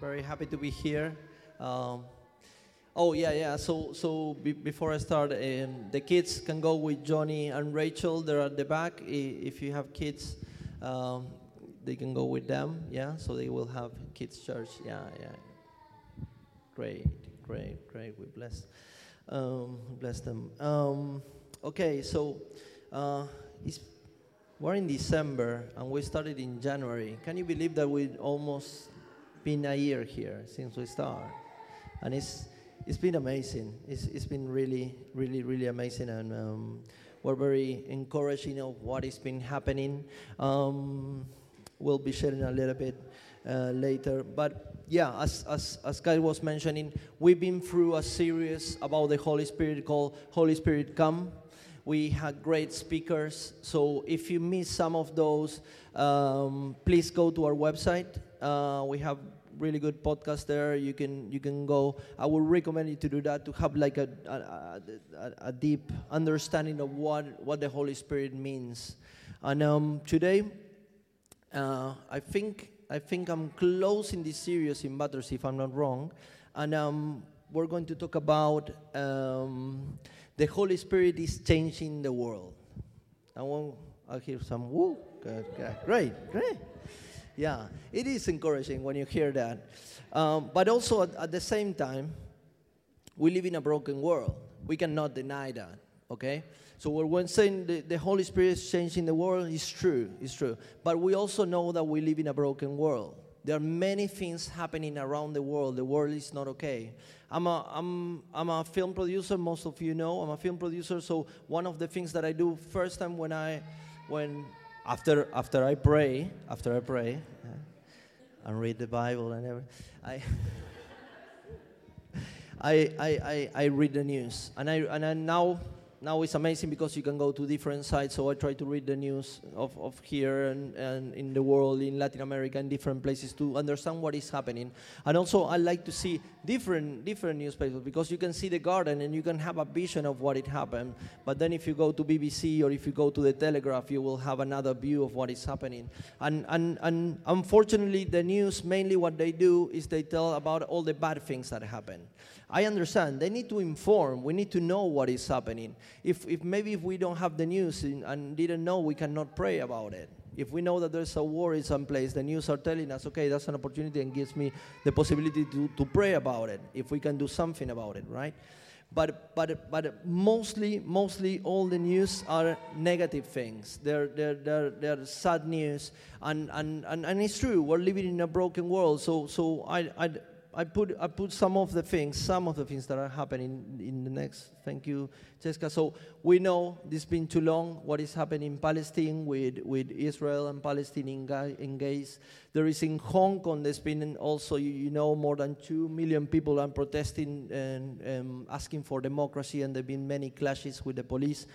Very happy to be here. Um, oh yeah, yeah. So so be, before I start, um, the kids can go with Johnny and Rachel. They're at the back. I- If you have kids, um, they can go with them. Yeah. So they will have kids church. Yeah, yeah. Great, great, great. We bless, um, bless them. Um, okay, so uh, we're in December and we started in January. Can you believe that we've almost been a year here since we started? And it's it's been amazing. It's it's been really, really, really amazing, and um, we're very encouraging of what has been happening. Um, we'll be sharing a little bit uh, later, but yeah, as as as Kyle was mentioning, we've been through a series about the Holy Spirit called Holy Spirit Come. We had great speakers. So if you miss some of those, um, please go to our website. Uh, we have really good podcasts there. You can you can go. I would recommend you to do that to have like a a, a, a deep understanding of what what the Holy Spirit means. And um, today, uh, I think I think I'm closing this series in Matters, if I'm not wrong, and um, we're going to talk about um, the Holy Spirit is changing the world. I want I hear some woo, good, good, great, great. Yeah, it is encouraging when you hear that, um, but also at, at the same time, we live in a broken world. We cannot deny that. Okay? So when saying the, the Holy Spirit is changing the world, it's true. It's true. But we also know that we live in a broken world. There are many things happening around the world. The world is not okay. I'm a, I'm, I'm a film producer. Most of you know I'm a film producer. So one of the things that I do first time when I, when after after I pray, after I pray, uh, and read the Bible and everything, I. I, I, I, I read the news. And, I, and I now, now it's amazing because you can go to different sites. So I try to read the news of, of here and, and in the world, in Latin America, in different places to understand what is happening. And also, I like to see different, different newspapers because you can see the Guardian and you can have a vision of what it happened. But then if you go to BBC or if you go to the Telegraph, you will have another view of what is happening. And, and, and unfortunately, the news, mainly what they do is they tell about all the bad things that happen. I understand. They need to inform. We need to know what is happening. If, if maybe if we don't have the news and didn't know, we cannot pray about it. If we know that there's a war in some place, the news are telling us, okay, that's an opportunity and gives me the possibility to, to pray about it. If we can do something about it, right? But, but, but mostly, mostly all the news are negative things. They're, they're, they're, they're sad news. And, and, and, and it's true, we're living in a broken world. So, so I, I, I put, I put some of the things, some of the things that are happening in the next. Thank you, Jessica. So we know this has been too long. What is happening in Palestine with, with Israel and Palestine enga- engaged. There is in Hong Kong. There's been also, you, you know, more than two million people are protesting and um, asking for democracy, and there've been many clashes with the police,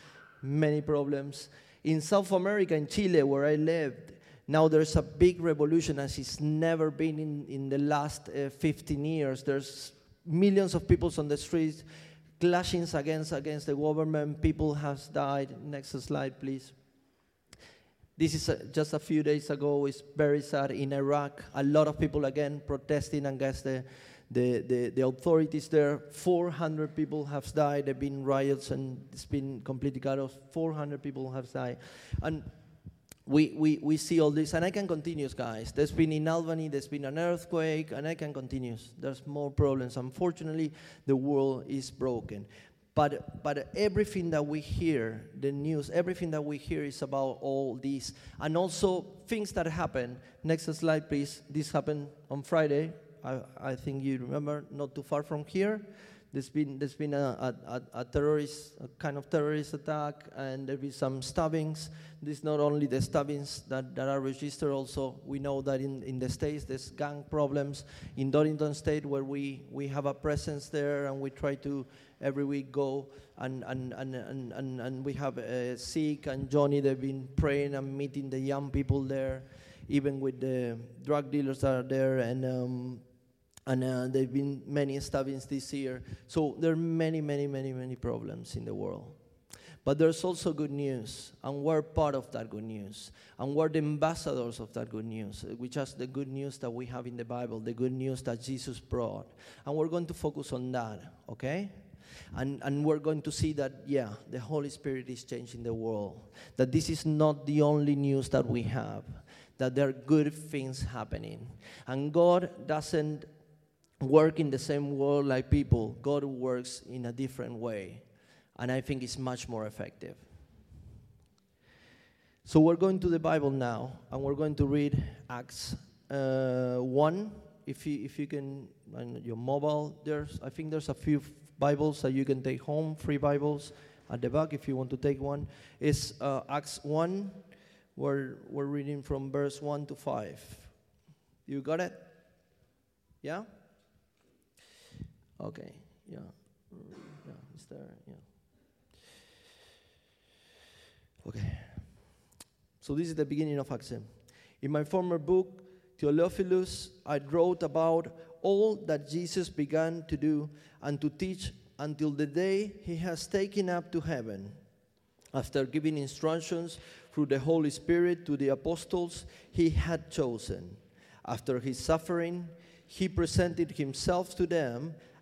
many problems. In South America, in Chile, where I lived, now there's a big revolution as it's never been in, in the last uh, 15 years. There's millions of people on the streets clashing against, against the government. People have died. Next slide, please. This is uh, just a few days ago. It's very sad. In Iraq, a lot of people again protesting against the, the, the, the authorities there. 400 people have died. There have been riots and it's been completely cut off. 400 people have died. And we, we, we see all this, and I can continue, guys. There's been in Albania, there's been an earthquake, and I can continue. There's more problems. Unfortunately, the world is broken. But, but everything that we hear, the news, everything that we hear is about all this. And also things that happen. Next slide, please. This happened on Friday. I, I think you remember, not too far from here. There's been there's been a, a, a terrorist a kind of terrorist attack, and there'll be some stabbings. This not only the stabbings that, that are registered. Also, we know that in, in the states there's gang problems in Doddington State, where we, we have a presence there, and we try to every week go and and and and, and, and we have uh, Zeke and Johnny. They've been praying and meeting the young people there, even with the drug dealers that are there, and. Um, and uh, there have been many stabbings this year. So there are many, many, many, many problems in the world. But there's also good news, and we're part of that good news. And we're the ambassadors of that good news, which is the good news that we have in the Bible, the good news that Jesus brought. And we're going to focus on that, okay? And, and we're going to see that, yeah, the Holy Spirit is changing the world. That this is not the only news that we have, that there are good things happening. And God doesn't work in the same world like people. God works in a different way. And I think it's much more effective. So we're going to the Bible now, and we're going to read Acts uh, 1. If you, if you can, your mobile, there's, I think there's a few Bibles that you can take home, free Bibles at the back if you want to take one. It's uh, Acts 1. We're, we're reading from verse 1 to 5. You got it? Yeah? Okay, yeah. Mm, yeah, it's there, yeah. Okay. So this is the beginning of Acts. In my former book, Theophilus, I wrote about all that Jesus began to do and to teach until the day he has taken up to heaven. After giving instructions through the Holy Spirit to the apostles he had chosen. After his suffering, he presented himself to them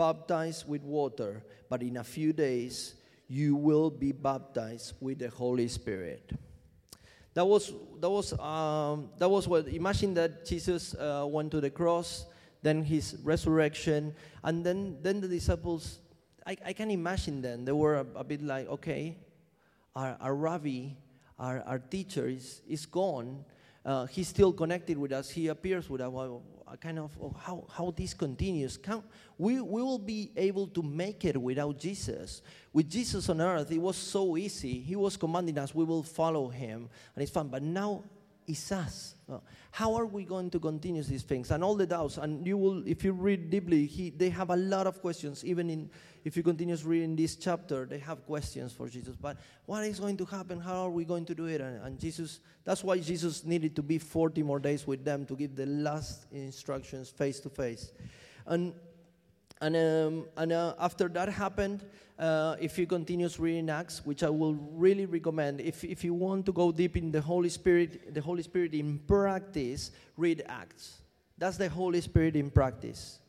baptized with water, but in a few days you will be baptized with the Holy Spirit. That was that was um, that was what. Imagine that Jesus uh, went to the cross, then his resurrection, and then then the disciples. I, I can imagine them. They were a, a bit like, okay, our, our rabbi, our, our teacher is, is gone. Uh, he's still connected with us. He appears with us kind of how, how this continues. Can, we, we will be able to make it without Jesus. With Jesus on earth, it was so easy. He was commanding us, we will follow him, and it's fun. But now it's us. How are we going to continue these things? And all the doubts, and you will, if you read deeply, he, they have a lot of questions, even in if you continue reading this chapter, they have questions for Jesus. But what is going to happen? How are we going to do it? And, and Jesus, that's why Jesus needed to be 40 more days with them to give the last instructions face to face. And and, um, and uh, after that happened, uh, if you continue reading Acts, which I will really recommend, if, if you want to go deep in the Holy Spirit, the Holy Spirit in practice, read Acts. That's the Holy Spirit in practice.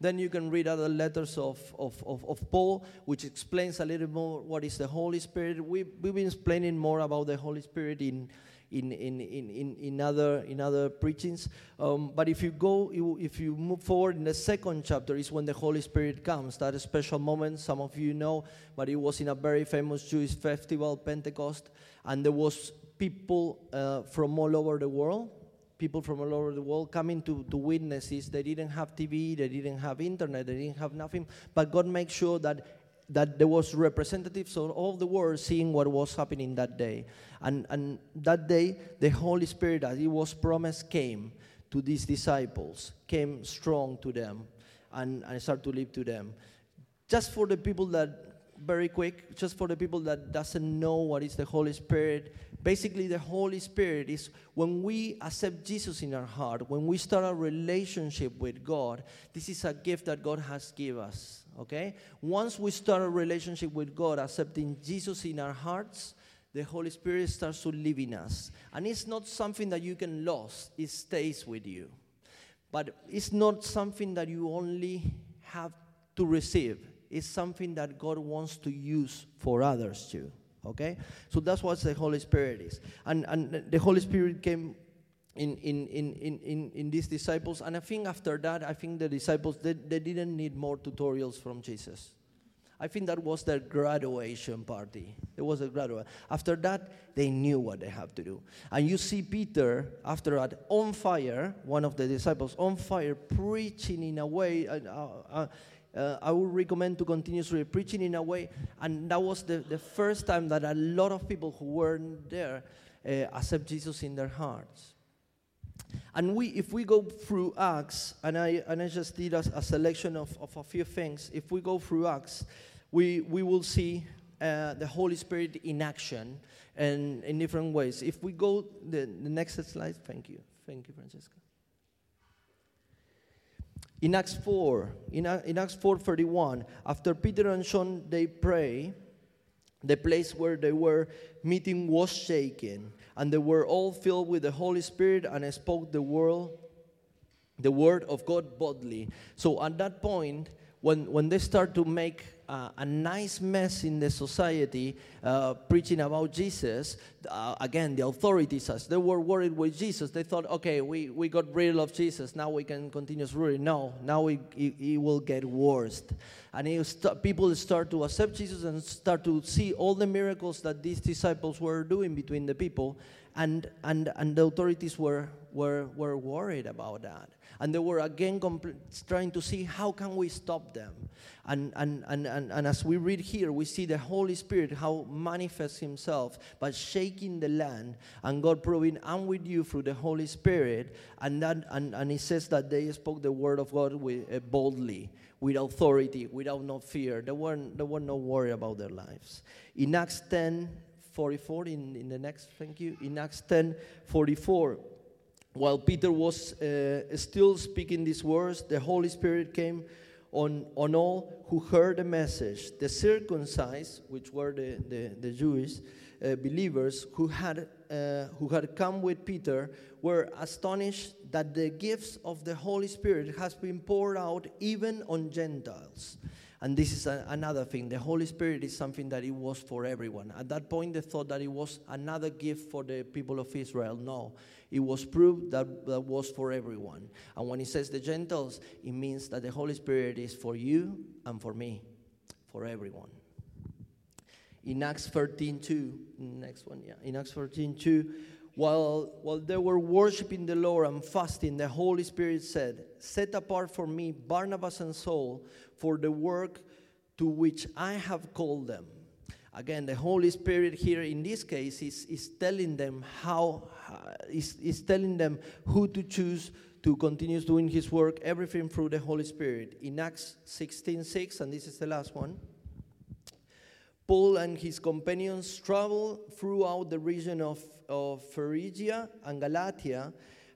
Then you can read other letters of, of, of, of, Paul, which explains a little more what is the Holy Spirit. We, we've been explaining more about the Holy Spirit in, in, in, in, in, other, in other preachings. Um, but if you go, if you move forward in the second chapter, is when the Holy Spirit comes. That special moment, some of you know, but it was in a very famous Jewish festival, Pentecost, and there was people uh, from all over the world people from all over the world coming to, to witnesses. They didn't have TV, they didn't have internet, they didn't have nothing. But God made sure that that there was representatives of all the world seeing what was happening that day. And, and that day, the Holy Spirit, as it was promised, came to these disciples, came strong to them, and, and started to live to them. Just for the people that very quick, just for the people that doesn't know what is the Holy Spirit. Basically, the Holy Spirit is when we accept Jesus in our heart, when we start a relationship with God. This is a gift that God has given us. Okay? Once we start a relationship with God, accepting Jesus in our hearts, the Holy Spirit starts to live in us. And it's not something that you can lose, it stays with you. But it's not something that you only have to receive it's something that God wants to use for others too. Okay? So that's what the Holy Spirit is. And, and the Holy Spirit came in, in, in, in, in, in these disciples. And I think after that, I think the disciples, they, they didn't need more tutorials from Jesus. I think that was their graduation party. It was a graduate. After that, they knew what they have to do. And you see Peter, after that, on fire, one of the disciples, on fire, preaching in a way. Uh, uh, uh, I would recommend to continuously preaching in a way. And that was the, the first time that a lot of people who weren't there uh, accept Jesus in their hearts. And we, if we go through Acts, and I, and I just did a, a selection of, of a few things, if we go through Acts, we, we will see uh, the Holy Spirit in action and in different ways. If we go the, the next slide, thank you. Thank you, Francesca. In Acts 4, in, in Acts 4:31, after Peter and John they pray, the place where they were meeting was shaken, and they were all filled with the Holy Spirit and spoke the word, the word of God boldly. So at that point, when, when they start to make uh, a nice mess in the society uh, preaching about Jesus, uh, again, the authorities, as they were worried with Jesus, they thought, okay, we, we got rid of Jesus, now we can continue ruling. No, now it, it, it will get worse. And st- people start to accept Jesus and start to see all the miracles that these disciples were doing between the people, and, and, and the authorities were, were, were worried about that and they were again compl- trying to see how can we stop them. And, and, and, and, and as we read here we see the holy spirit how manifests himself by shaking the land and god proving i'm with you through the holy spirit. And that and, and he says that they spoke the word of god with, uh, boldly with authority without no fear. They weren't they were no worry about their lives. In acts 10 44 in, in the next thank you in acts 10 44 while Peter was uh, still speaking these words, the Holy Spirit came on, on all who heard the message. The circumcised, which were the, the, the Jewish uh, believers who had, uh, who had come with Peter, were astonished that the gifts of the Holy Spirit has been poured out even on Gentiles. And this is a, another thing. The Holy Spirit is something that it was for everyone. At that point, they thought that it was another gift for the people of Israel. No, it was proved that that was for everyone. And when he says the Gentiles, it means that the Holy Spirit is for you and for me, for everyone. In Acts 13 2, next one, yeah. In Acts 13 2, while, while they were worshiping the Lord and fasting, the Holy Spirit said, Set apart for me Barnabas and Saul for the work to which I have called them. Again, the Holy Spirit here in this case is, is telling them how, uh, is, is telling them who to choose to continue doing his work, everything through the Holy Spirit. In Acts 16 6, and this is the last one. Paul and his companions traveled throughout the region of, of Phrygia and Galatia,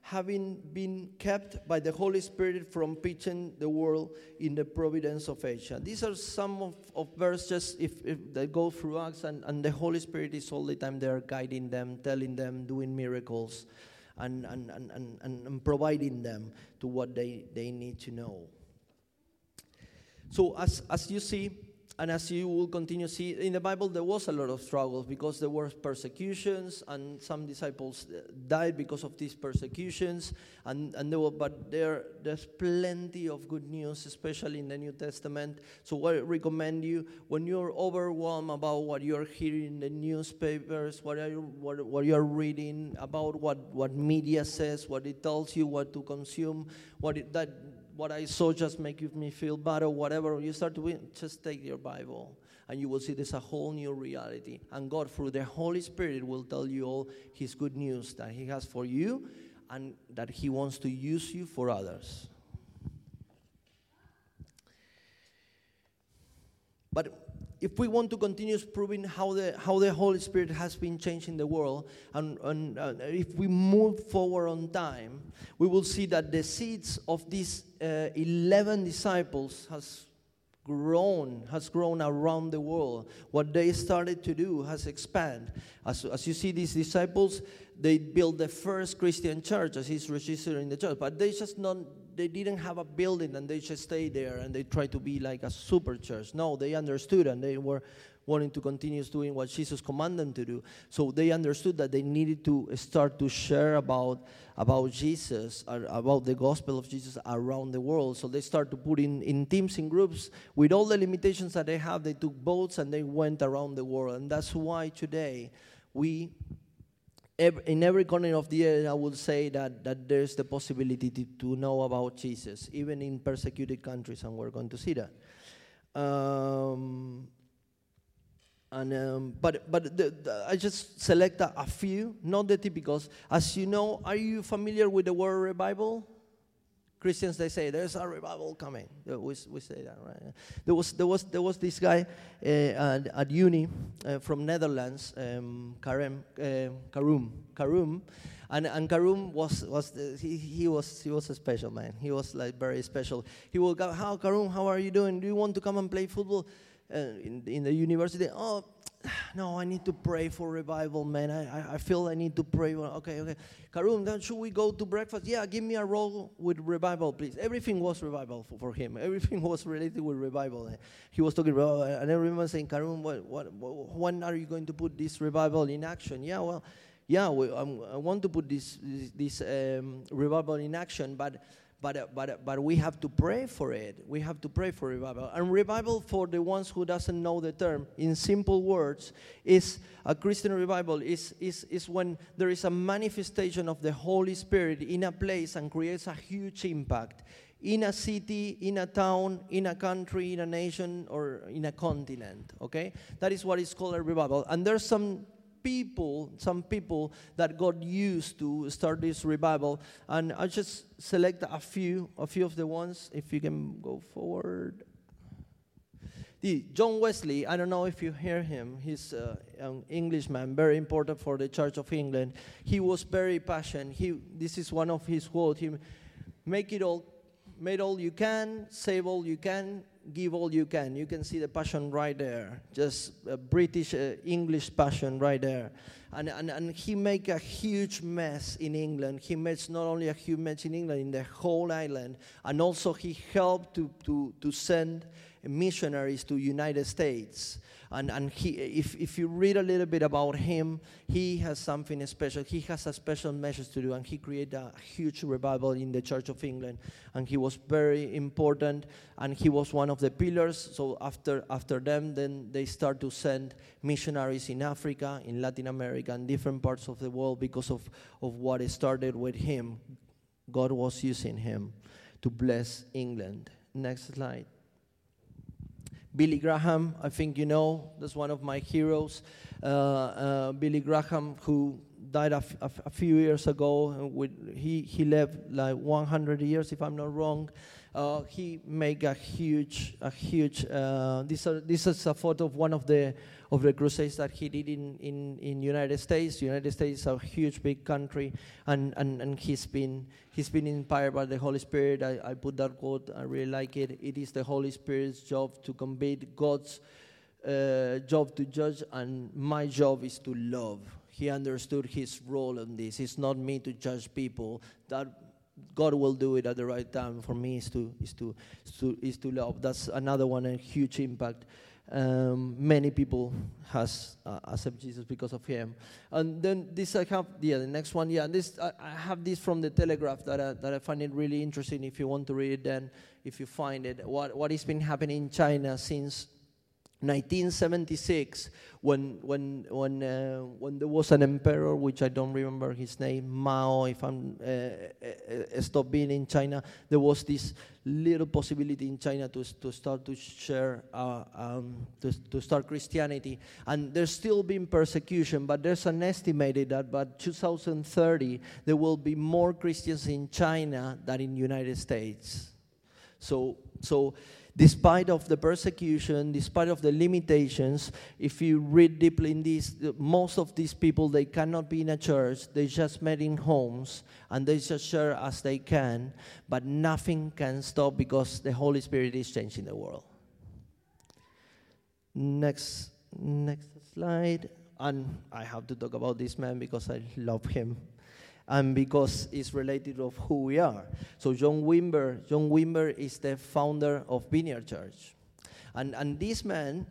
having been kept by the Holy Spirit from preaching the world in the providence of Asia. These are some of, of verses if, if they go through Acts, and, and the Holy Spirit is all the time there guiding them, telling them, doing miracles, and, and, and, and, and providing them to what they, they need to know. So, as, as you see, and as you will continue to see in the Bible, there was a lot of struggles because there were persecutions, and some disciples uh, died because of these persecutions. And, and there were, but there, there's plenty of good news, especially in the New Testament. So I recommend you when you're overwhelmed about what you're hearing in the newspapers, what, are you, what, what you're reading about what, what media says, what it tells you, what to consume, what it, that what I saw just make me feel or whatever, you start to just take your Bible and you will see there's a whole new reality. And God, through the Holy Spirit, will tell you all His good news that He has for you and that He wants to use you for others. But if we want to continue proving how the, how the Holy Spirit has been changing the world, and, and uh, if we move forward on time, we will see that the seeds of these uh, 11 disciples has grown, has grown around the world. What they started to do has expanded. As, as you see, these disciples, they built the first Christian church, as is registered in the church, but they just not they didn't have a building and they just stayed there and they tried to be like a super church. No, they understood and they were wanting to continue doing what Jesus commanded them to do. So they understood that they needed to start to share about, about Jesus, uh, about the gospel of Jesus around the world. So they started to put in, in teams, in groups, with all the limitations that they have, they took boats and they went around the world. And that's why today we in every corner of the earth, I would say that, that there's the possibility to, to know about Jesus, even in persecuted countries, and we're going to see that. Um, and um, but but the, the, I just select a, a, few, not the typicals. As you know, are you familiar with the word revival? Christians they say there's a revival coming. We, we say that right. There was there was there was this guy uh, at, at, uni uh, from Netherlands, um, Karem, uh, Karum, Karum, and and Karum was was the, he, he was he was a special man. He was like very special. He will go, how Karum, how are you doing? Do you want to come and play football? uh, in, in the university, oh, no, I need to pray for revival, man. I, I, I feel I need to pray. Okay, okay. Karun, then should we go to breakfast? Yeah, give me a roll with revival, please. Everything was revival for, for him. Everything was related with revival. He was talking about, and I remember saying, Karun, what, what, when are you going to put this revival in action? Yeah, well, yeah, we, um, I want to put this, this, this um, revival in action, but but, uh, but, uh, but we have to pray for it. We have to pray for revival. And revival, for the ones who doesn't know the term, in simple words, is a Christian revival is, is, is when there is a manifestation of the Holy Spirit in a place and creates a huge impact in a city, in a town, in a country, in a nation, or in a continent. Okay? That is what is called a revival. And there's some people, some people that God used to start this revival. And I just select a few, a few of the ones. If you can go forward. The John Wesley, I don't know if you hear him. He's uh, an Englishman, very important for the Church of England. He was very passionate. He, this is one of his quotes. He make it all, made all you can, save all you can, give all you can. You can see the passion right there, just a British uh, English passion right there. And, and, and he make a huge mess in England. He makes not only a huge mess in England, in the whole island, and also he helped to, to, to send missionaries to United States. And, and he, if, if you read a little bit about him, he has something special. He has a special message to do, and he created a huge revival in the Church of England. And he was very important, and he was one of the pillars. So after, after them, then they start to send missionaries in Africa, in Latin America, and different parts of the world because of, of what started with him. God was using him to bless England. Next slide. Billy Graham, I think you know, that's one of my heroes. Uh, uh, Billy Graham, who died a, few years ago. With, he, he lived like 100 years, if I'm not wrong. Uh, he made a huge, a huge. Uh, this, uh, this is a photo of one of the of the crusades that he did in in in United States. United States is a huge, big country, and and, and he's been he's been inspired by the Holy Spirit. I, I put that quote. I really like it. It is the Holy Spirit's job to convey God's uh, job to judge, and my job is to love. He understood his role in this. It's not me to judge people. That God will do it at the right time. For me, is to is to is to, is to love. That's another one, a huge impact. Um, many people has uh, accept Jesus because of him. And then this I have, yeah, the next one, yeah, this I, I have this from the Telegraph that I, that I find it really interesting. If you want to read it, then if you find it, what what has been happening in China since 1976, when when when uh, when there was an emperor, which I don't remember his name, Mao, if I'm uh, uh, uh, stopped being in China, there was this little possibility in China to to start to share uh, um, to to start Christianity, and there's still been persecution, but there's an estimated that by 2030 there will be more Christians in China than in United States. So so despite of the persecution, despite of the limitations, if you read deeply in this, most of these people, they cannot be in a church. They just met in homes and they just share as they can, but nothing can stop because the Holy Spirit is changing the world. Next, next slide. And I have to talk about this man because I love him. And because it's related of who we are. So John Wimber, John Wimber is the founder of Vineyard Church. And, and this man,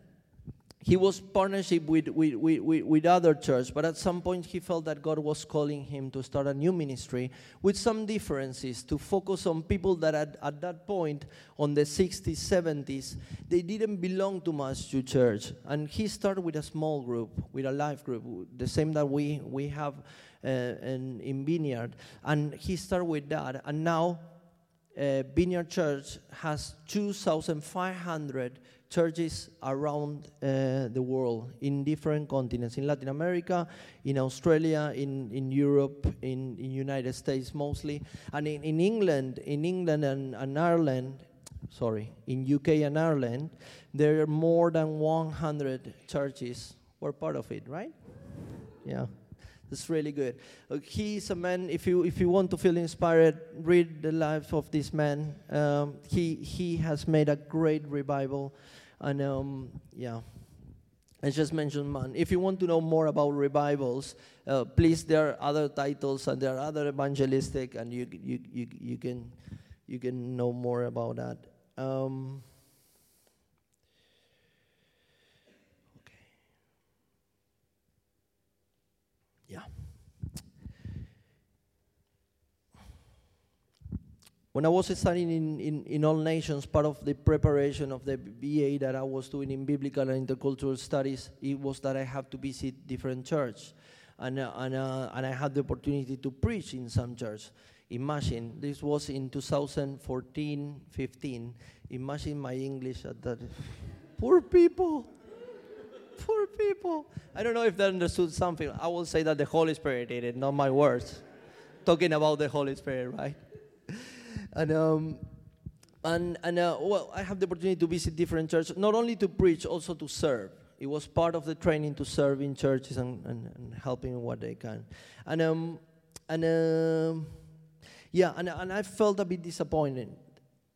he was partnership with, with, with, with, other church, but at some point he felt that God was calling him to start a new ministry with some differences to focus on people that at, at that point, on the 60s, 70s, they didn't belong too much to church. And he started with a small group, with a life group, the same that we, we have uh, in, in Vineyard. And he started with that. And now uh, Vineyard Church has 2,500 churches around uh, the world in different continents in latin america in australia in, in europe in, in united states mostly and in, in england in england and, and ireland sorry in uk and ireland there are more than 100 churches were part of it right yeah that's really good. Uh, he's a man. If you if you want to feel inspired, read the life of this man. Um, he he has made a great revival and um, yeah, I just mentioned man. If you want to know more about revivals, uh, please there are other titles and there are other evangelistic, and you you you, you can you can know more about that. Um, Yeah. When I was studying in, in, in All Nations, part of the preparation of the BA that I was doing in Biblical and Intercultural Studies, it was that I have to visit different churches. And, uh, and, uh, and I had the opportunity to preach in some church. Imagine, this was in 2014, 15. Imagine my English at that. Poor people. Poor people. I don't know if they understood something. I will say that the Holy Spirit did it, not my words. Talking about the Holy Spirit, right? and um, and and uh, well, I have the opportunity to visit different churches, not only to preach, also to serve. It was part of the training to serve in churches and, and, and helping what they can, and um, and um, yeah, and and I felt a bit disappointed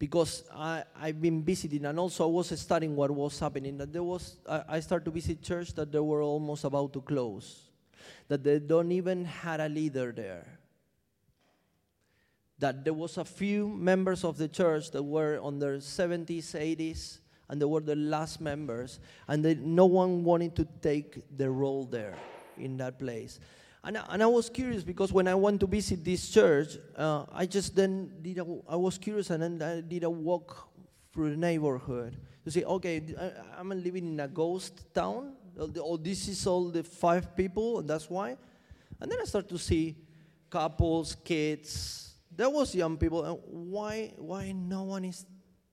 because I, I've been visiting and also I was studying what was happening. That there was I, I started to visit church that they were almost about to close, that they don't even had a leader there that there was a few members of the church that were on their 70s, 80s, and they were the last members, and they, no one wanted to take the role there in that place. And, and I was curious because when I went to visit this church, uh, I just then did a, I was curious and then I did a walk through the neighborhood to say, okay, I'm living in a ghost town. Oh, this is all the five people, and that's why. And then I start to see couples, kids, there was young people, and why why no one is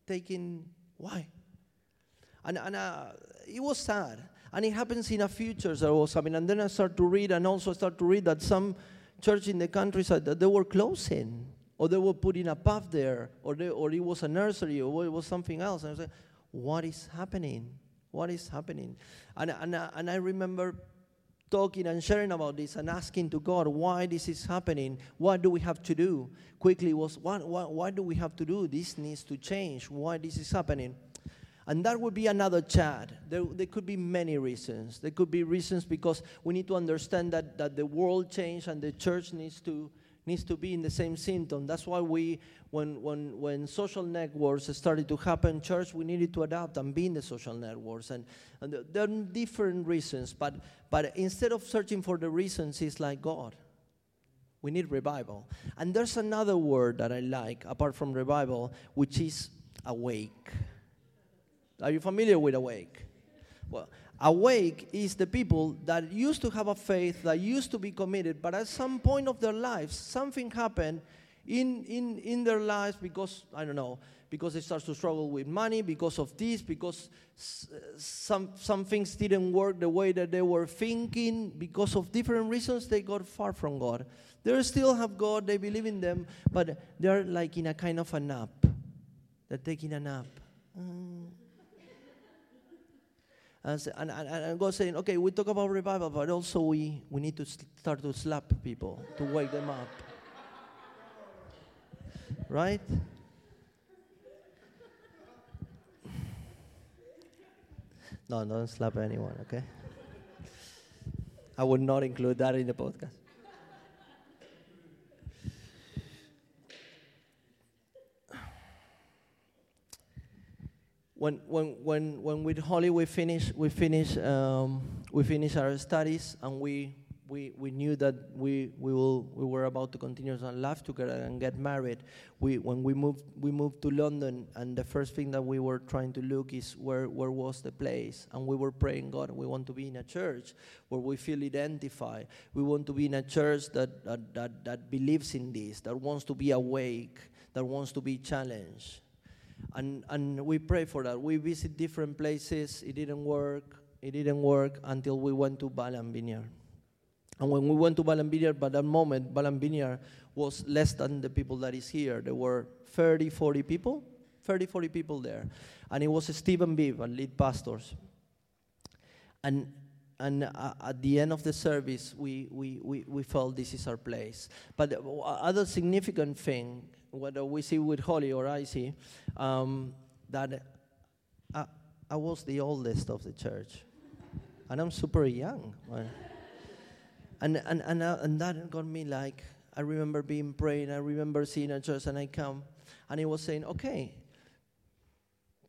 taking why? And and uh, it was sad, and it happens in a churches that was happening. And then I start to read, and also start to read that some church in the countryside that they were closing, or they were putting a path there, or they, or it was a nursery, or it was something else. And I was like, what is happening? What is happening? And and and I remember talking and sharing about this and asking to God why this is happening. What do we have to do? Quickly was what, what, why do we have to do? This needs to change. Why this is happening? And that would be another chat. There, there could be many reasons. There could be reasons because we need to understand that, that the world changed and the church needs to needs to be in the same symptom. That's why we, when, when, when social networks started to happen, church, we needed to adapt and be in the social networks. And, and there are different reasons, but, but instead of searching for the reasons, it's like God. We need revival. And there's another word that I like, apart from revival, which is awake. Are you familiar with awake? Well, Awake is the people that used to have a faith, that used to be committed, but at some point of their lives, something happened in, in, in their lives because, I don't know, because they start to struggle with money, because of this, because some, some things didn't work the way that they were thinking, because of different reasons, they got far from God. They still have God, they believe in them, but they're like in a kind of a nap. They're taking a nap. Mm and, and, and God saying, okay, we talk about revival, but also we, we need to start to slap people, to wake them up. Right? No, don't slap anyone, okay? I would not include that in the podcast. When, when, when, when with Holly we finish, we finish, um, we finish our studies and we, we, we knew that we, we, will, we were about to continue our life together and get married. We, when we moved, we moved to London, and the first thing that we were trying to look is where, where was the place. And we were praying, God, we want to be in a church where we feel identified. We want to be in a church that, that, that, that believes in this, that wants to be awake, that wants to be challenged. And, and we pray for that. We visit different places. It didn't work. It didn't work until we went to Balham Vineyard. And when we went to Balham Vineyard, by that moment, Balham Vineyard was less than the people that is here. There were 30, 40 people, 30, 40 people there. And it was Stephen Bibb, and lead pastors. And, and uh, at the end of the service, we, we, we, we felt this is our place. But the other significant thing, whether we see with Holly or I see, um, that I, I was the oldest of the church. And I'm super young. And, and, and, uh, and that got me like, I remember being praying, I remember seeing a church, and I come, and he was saying, okay,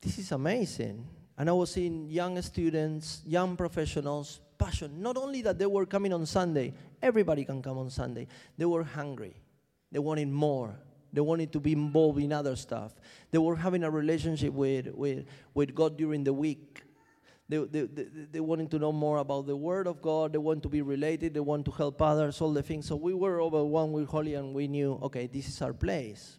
this is amazing. And I was seeing young students, young professionals, passion. Not only that they were coming on Sunday, everybody can come on Sunday. They were hungry. They wanted more. They wanted to be involved in other stuff. They were having a relationship with, with, with God during the week. They, they, they, they wanted to know more about the Word of God. They want to be related. They want to help others, all the things. So we were overwhelmed with Holly and we knew, okay, this is our place.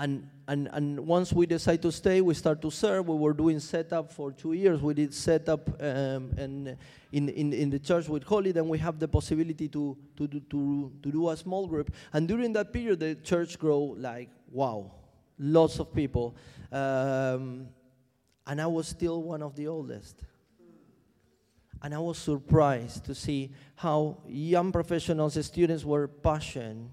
And, and, and once we decided to stay, we start to serve. We were doing setup for two years. We did setup um, and in, in, in the church with Holly. Then we have the possibility to, to, to, to, to do a small group. And during that period, the church grew like, wow, lots of people. Um, and I was still one of the oldest. And I was surprised to see how young professionals, students were passionate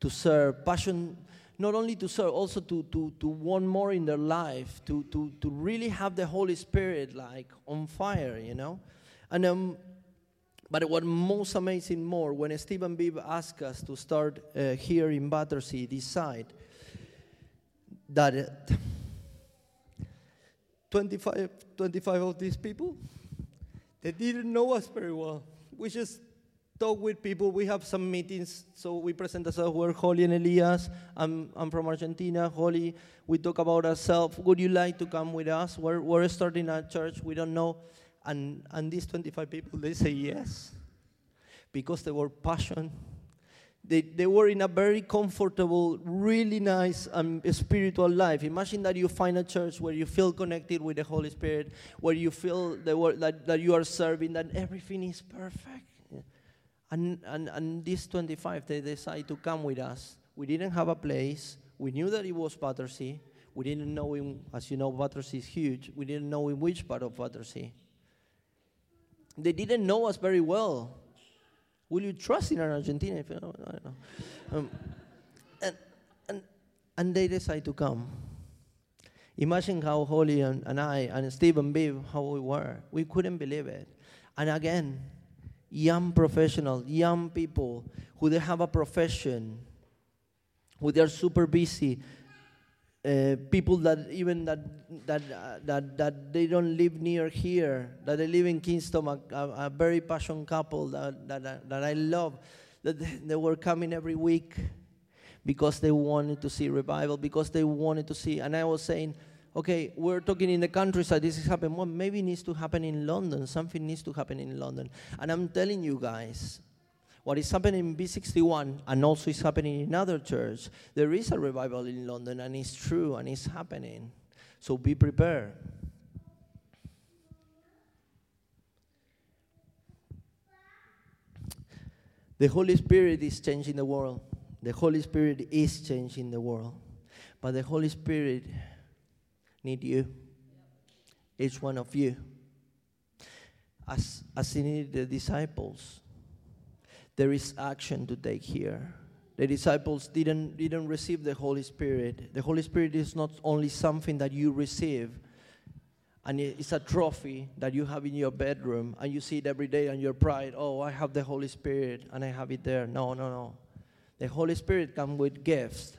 to serve, passion not only to serve, also to, to, to want more in their life, to, to, to really have the Holy Spirit like on fire, you know? And um, but what most amazing more, when Stephen Bibb asked us to start uh, here in Battersea, this side, that uh, 25, 25 of these people, they didn't know us very well. We just talk with people. We have some meetings, so we present ourselves. We're Holly and Elias. I'm, I'm from Argentina. Holly, we talk about ourselves. Would you like to come with us? We're, we're starting a church. We don't know. And, and these 25 people, they say yes because they were passionate they, they were in a very comfortable, really nice um, spiritual life. Imagine that you find a church where you feel connected with the Holy Spirit, where you feel that, that, that you are serving, that everything is perfect. And, and, and these 25, they decide to come with us. We didn't have a place. We knew that it was Battersea. We didn't know, in, as you know, Battersea is huge. We didn't know in which part of Battersea. They didn't know us very well Will you trust in an Argentina? If I don't know. Um, and, and, and they decide to come. Imagine how Holly and, and I and Stephen Bibb, how we were. We couldn't believe it. And again, young professionals, young people who they have a profession, who they are super busy, uh, people that even that that, uh, that that they don't live near here, that they live in Kingston, a, a, a very passionate couple that, that that I love, that they were coming every week because they wanted to see revival, because they wanted to see. And I was saying, okay, we're talking in the countryside. This is happening. Well, maybe needs to happen in London. Something needs to happen in London. And I'm telling you guys, what is happening in B61 and also is happening in other church, there is a revival in London and it's true and it's happening. So be prepared. The Holy Spirit is changing the world. The Holy Spirit is changing the world. But the Holy Spirit need you. Each one of you. As, as he needed the disciples there is action to take here. The disciples didn't, didn't receive the Holy Spirit. The Holy Spirit is not only something that you receive, and it's a trophy that you have in your bedroom, and you see it every day, and you're proud, oh, I have the Holy Spirit, and I have it there. No, no, no. The Holy Spirit comes with gifts.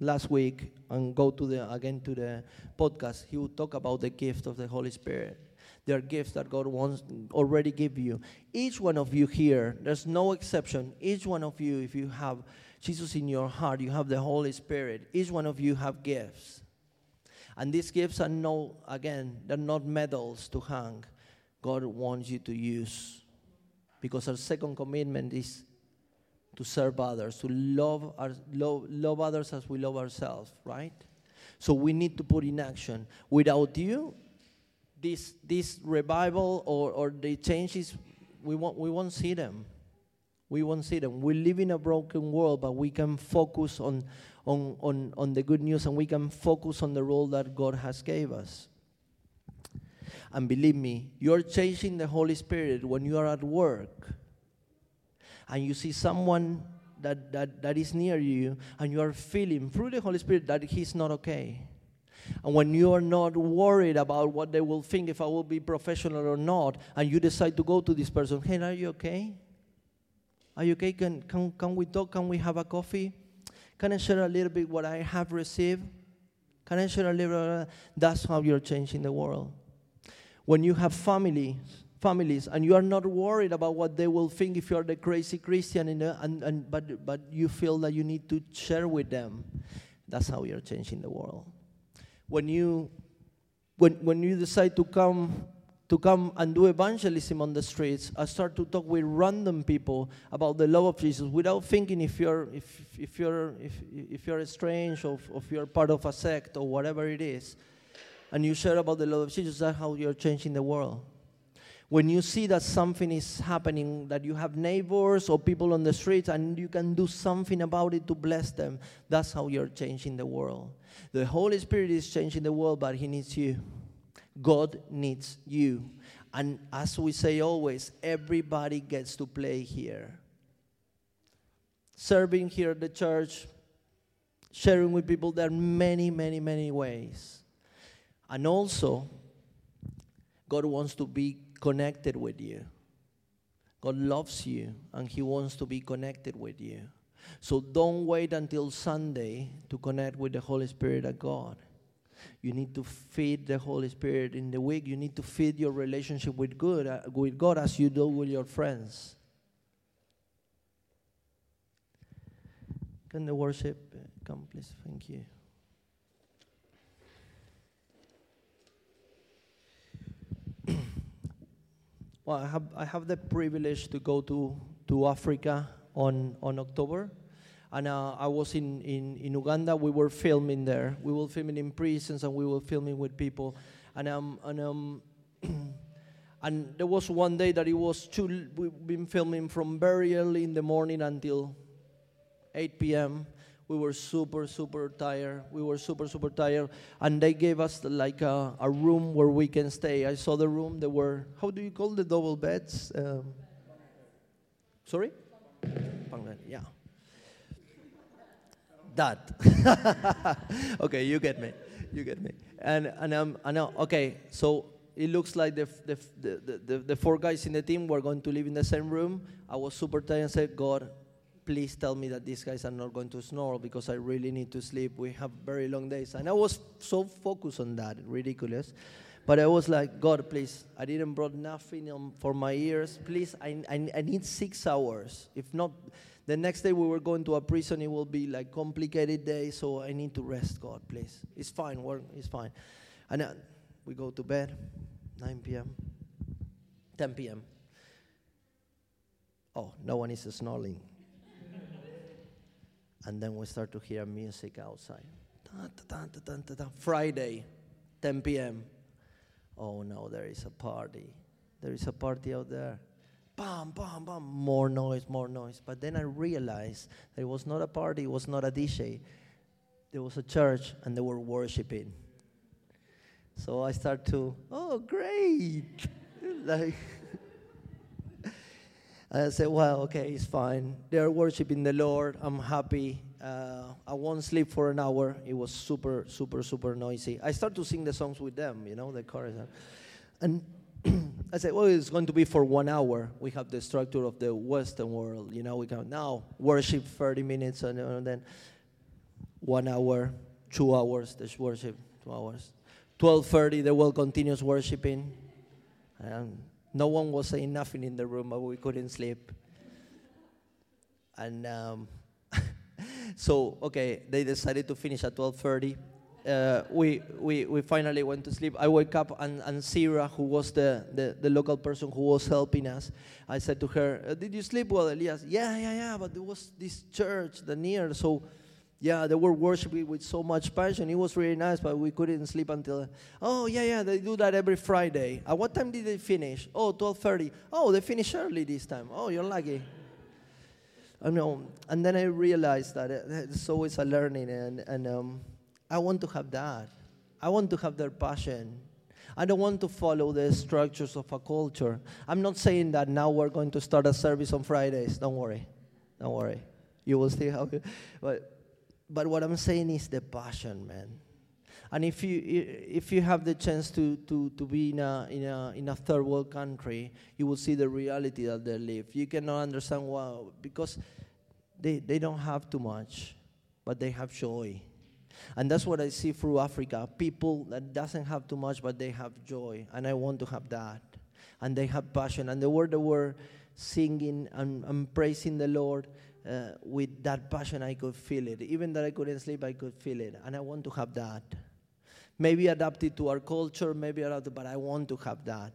Last week and go to the again to the podcast, he would talk about the gift of the Holy Spirit. There are gifts that God wants already give you. Each one of you here, there's no exception. Each one of you, if you have Jesus in your heart, you have the Holy Spirit. Each one of you have gifts. And these gifts are no, again, they're not medals to hang. God wants you to use. Because our second commitment is to serve others, to love, our, love, love others as we love ourselves, right? So we need to put in action. Without you, this, this revival or, or the changes, we won't, we won't see them. We won't see them. We live in a broken world, but we can focus on, on, on, on the good news and we can focus on the role that God has gave us. And believe me, you're changing the Holy Spirit when you are at work and you see someone that, that, that is near you and you are feeling through the Holy Spirit that he's not okay. And when you are not worried about what they will think if I will be professional or not, and you decide to go to this person, hey, are you okay? Are you okay? Can, can, can we talk? Can we have a coffee? Can I share a little bit what I have received? Can I share a little? That's how you're changing the world. When you have families, families, and you are not worried about what they will think if you are the crazy Christian, and, and, and, but, but you feel that you need to share with them, that's how you're changing the world when you when, when you decide to come to come and do evangelism on the streets, I start to talk with random people about the love of Jesus without thinking if you're if, if you're if, if you're strange or if you're part of a sect or whatever it is, and you share about the love of Jesus. That's how you're changing the world. When you see that something is happening, that you have neighbors or people on the streets, and you can do something about it to bless them, that's how you're changing the world. The Holy Spirit is changing the world, but He needs you. God needs you. And as we say always, everybody gets to play here. Serving here at the church, sharing with people, there are many, many, many ways. And also, God wants to be connected with you. God loves you and He wants to be connected with you. So don't wait until Sunday to connect with the Holy Spirit of God. You need to feed the Holy Spirit in the week. You need to feed your relationship with God, uh, with God as you do with your friends. Can the worship uh, come, please? Thank you. Well, I have, I have the privilege to go to, to Africa on, on October. And uh, I was in, in, in Uganda. We were filming there. We were filming in prisons and we were filming with people. And, um, and, um, and there was one day that it was too, we've been filming from very early in the morning until 8 p.m. We were super, super tired. We were super, super tired. And they gave us like a, a room where we can stay. I saw the room. There were, how do you call the double beds? Um, sorry? Yeah. That. okay, you get me. You get me. And and um, I know. Okay, so it looks like the, the, the, the, the four guys in the team were going to live in the same room. I was super tired and said, God, please tell me that these guys are not going to snore because I really need to sleep. We have very long days. And I was so focused on that, ridiculous. But I was like, God, please, I didn't brought nothing for my ears. Please, I, I, I need six hours. If not, the next day we were going to a prison. It will be like complicated day, so I need to rest. God, please. It's fine. Work. It's fine. And uh, we go to bed, 9 p.m., 10 p.m. Oh, no one is snoring. And then we start to hear music outside. Friday, 10 p.m. Oh no, there is a party. There is a party out there. Bam, bam, bam, more noise, more noise. But then I realized that it was not a party, it was not a DJ. There was a church and they were worshiping. So I start to, oh, great. like, I said, well, okay, it's fine. They're worshiping the Lord. I'm happy. Uh, I won't sleep for an hour. It was super, super, super noisy. I start to sing the songs with them, you know, the chorus. And I said, well, it's going to be for one hour. We have the structure of the Western world, you know. We can now worship 30 minutes and, and then one hour, two hours, there's worship, two hours. 12.30, the world continues worshiping. And no one was saying nothing in the room, but we couldn't sleep. And um, so, okay, they decided to finish at 12.30. Uh, we, we, we finally went to sleep. I woke up, and, and Sarah, who was the, the, the local person who was helping us, I said to her, Did you sleep well, Elias? Yeah, yeah, yeah, but there was this church, the near, so yeah, they were worshiping with so much passion. It was really nice, but we couldn't sleep until. Oh yeah, yeah, they do that every Friday. At what time did they finish? Oh, 12:30. Oh, they finished early this time. Oh, you're lucky. I know. And then I realized that it's always a learning, and and um, I want to have that. I want to have their passion. I don't want to follow the structures of a culture. I'm not saying that now we're going to start a service on Fridays. Don't worry. Don't worry. You will see how. But but what I'm saying is the passion, man. And if you if you have the chance to, to, to be in a, in, a, in a third world country, you will see the reality that they live. You cannot understand why, because they, they don't have too much, but they have joy. And that's what I see through Africa. People that doesn't have too much, but they have joy. And I want to have that. And they have passion. And the word they were singing and, and praising the Lord, uh, with that passion, I could feel it. Even that I couldn't sleep, I could feel it. And I want to have that. Maybe adapted to our culture, maybe adapted, but I want to have that.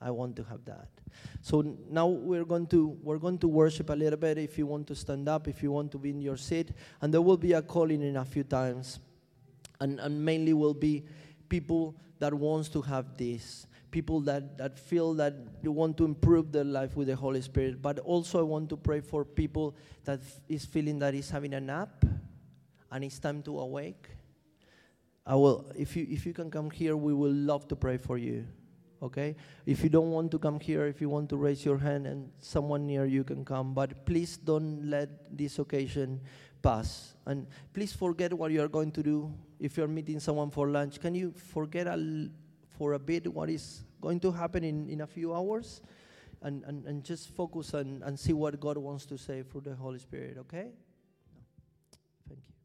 I want to have that. So now we're going to we're going to worship a little bit. If you want to stand up, if you want to be in your seat, and there will be a calling in a few times, and and mainly will be people that wants to have this people that, that feel that they want to improve their life with the Holy Spirit. But also, I want to pray for people that is feeling that is having a nap and it's time to awake. I will, if you, if you can come here, we will love to pray for you. Okay? If you don't want to come here, if you want to raise your hand and someone near you can come, but please don't let this occasion pass. And please forget what you are going to do. If you're meeting someone for lunch, can you forget a for a bit what is going to happen in, in a few hours and, and, and just focus on, and see what God wants to say through the Holy Spirit, okay? Thank you.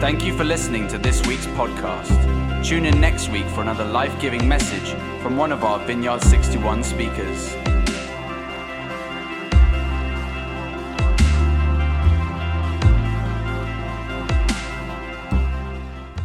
Thank you for listening to this week's podcast. Tune in next week for another life giving message from one of our Vineyard 61 speakers.